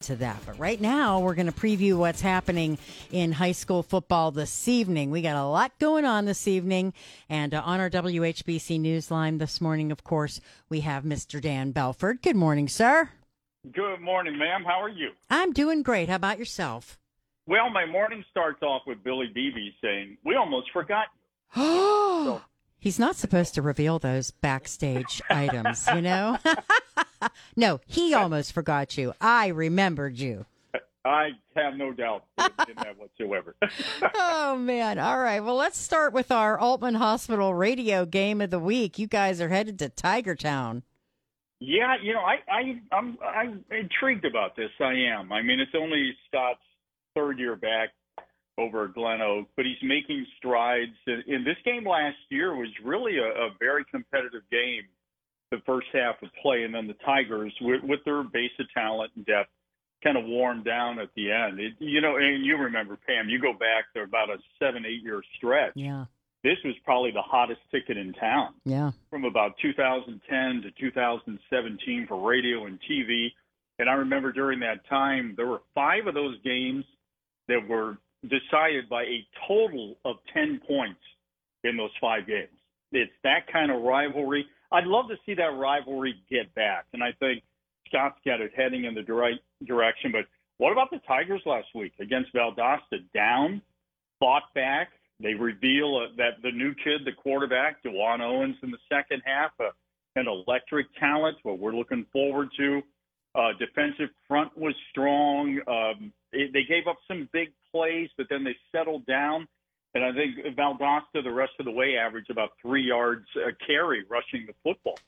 to that. But right now, we're going to preview what's happening in high school football this evening. We got a lot going on this evening. And uh, on our WHBC Newsline this morning, of course, we have Mr. Dan Belford. Good morning, sir. Good morning, ma'am. How are you? I'm doing great. How about yourself? Well, my morning starts off with Billy Beebe saying, We almost forgot you. so, He's not supposed to reveal those backstage items, you know? no, he almost forgot you. I remembered you. I have no doubt in that whatsoever. oh man! All right. Well, let's start with our Aultman Hospital Radio Game of the Week. You guys are headed to Tiger Town. Yeah, you know, I, I, I'm, I'm intrigued about this. I am. I mean, it's only Scott's third year back over Glen Oak, but he's making strides. In this game last year was really a, a very competitive game, the first half of play, and then the Tigers, with, with their base of talent and depth, kind of warmed down at the end. It, you know, and you remember Pam, you go back to about a seven, eight year stretch. Yeah. This was probably the hottest ticket in town. Yeah. From about 2010 to 2017 for radio and TV. And I remember during that time, there were five of those games that were decided by a total of 10 points in those five games. It's that kind of rivalry. I'd love to see that rivalry get back, and I think Scott's got it heading in the right direction. But what about the Tigers last week against Valdosta? Down, fought back. They reveal uh, that the new kid, the quarterback, Dewan Owens, in the second half, uh, an electric talent. What we're looking forward to. Uh, defensive front was strong. Um, they gave up some big plays, but then they settled down. And I think Valdosta, the rest of the way, averaged about three yards a carry rushing the football.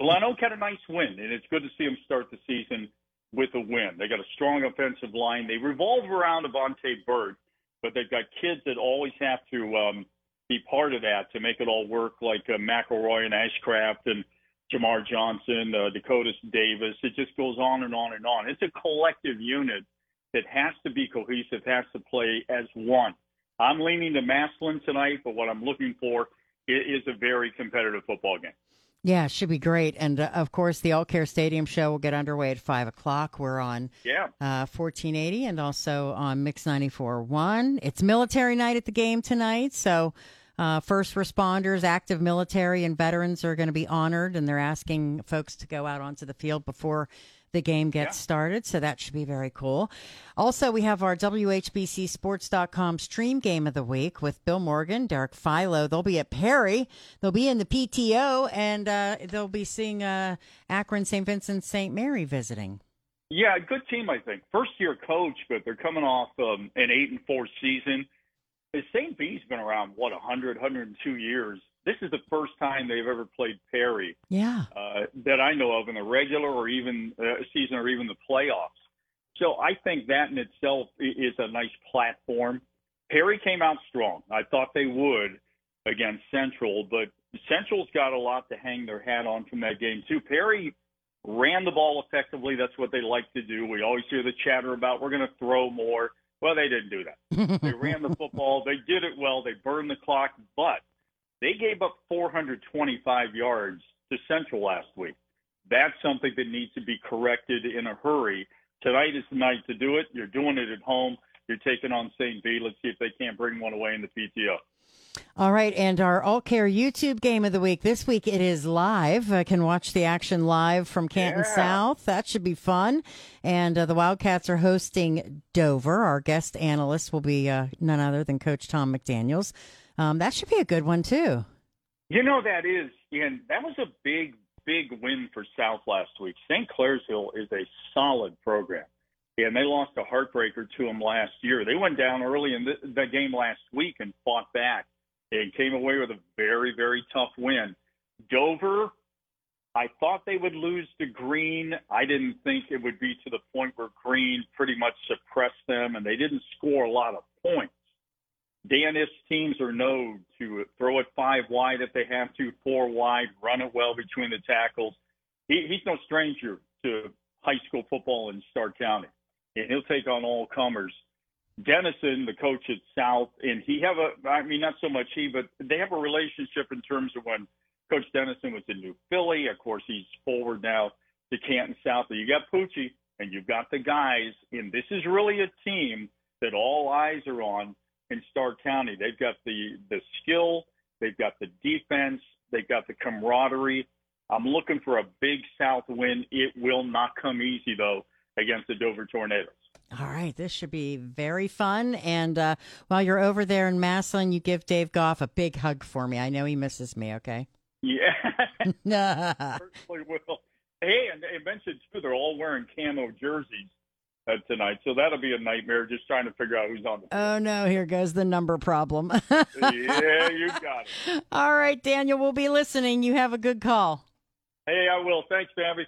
Glen had a nice win, and it's good to see them start the season with a win. They got a strong offensive line. They revolve around Avante Bird, but they've got kids that always have to um, be part of that to make it all work, like uh, McElroy and Ashcraft and Jamar Johnson, uh, Dakota Davis. It just goes on and on and on. It's a collective unit that has to be cohesive, has to play as one. I'm leaning to Massillon tonight, but what I'm looking for is a very competitive football game. Yeah, should be great. And uh, of course, the AultCare Stadium show will get underway at 5 o'clock. We're on yeah. uh, 1480 and also on Mix 94.1. It's military night at the game tonight. So, uh, first responders, active military, and veterans are going to be honored, and they're asking folks to go out onto the field before the game gets yeah. started. So that should be very cool. Also, we have our WHBCSports.com stream game of the week with Bill Morgan, Derek Philo. They'll be at Perry. They'll be in the PTO, and uh, they'll be seeing uh, Akron St. Vincent St. Mary visiting. Yeah, good team, I think. First year coach, but they're coming off um, an eight and four season. St. V's been around what 100, 102 years this is the first time they've ever played Perry. Yeah. Uh, that I know of in the regular or even uh, season or even the playoffs. So I think that in itself is a nice platform. Perry came out strong. I thought they would against Central, but Central's got a lot to hang their hat on from that game too. Perry ran the ball effectively. That's what they like to do. We always hear the chatter about we're going to throw more. Well, they didn't do that. they ran the football. They did it well. They burned the clock, but they gave up 425 yards to Central last week. That's something that needs to be corrected in a hurry. Tonight is the night to do it. You're doing it at home. You're taking on St. V. Let's see if they can't bring one away in the PTO. All right, and our AultCare YouTube game of the week this week it is live. I can watch the action live from Canton yeah. South. That should be fun. And uh, the Wildcats are hosting Dover. Our guest analyst will be uh, none other than Coach Tom McDaniel's. Um, that should be a good one too. You know that is, and that was a big, big win for South last week. St. Clairsville is a solid program, and they lost a heartbreaker to them last year. They went down early in the, the game last week and fought back and came away with a very, very tough win. Dover, I thought they would lose to Green. I didn't think it would be to the point where Green pretty much suppressed them, and they didn't score a lot of points. Dan Iff's teams are known to throw it five wide if they have to, four wide, run it well between the tackles. He, he's no stranger to high school football in Stark County, and he'll take on all comers. Denison, the coach at South, and he have a, I mean, not so much he, but they have a relationship in terms of when Coach Denison was in New Philly. Of course, he's forward now to Canton South. But you got Poochie, and you've got the guys, and this is really a team that all eyes are on in Stark County. They've got the the skill, they've got the defense, they've got the camaraderie. I'm looking for a big South win. It will not come easy though against the Dover Tornadoes. All right, this should be very fun. And uh, while you're over there in Massillon, you give Dave Goff a big hug for me. I know he misses me. Okay. Yeah, certainly will. Hey, and they mentioned too, they're all wearing camo jerseys uh, tonight, so that'll be a nightmare just trying to figure out who's on the. Field. Oh no, here goes the number problem. yeah, you got it. All right, Daniel, we'll be listening. You have a good call. Hey, I will. Thanks, Bambi.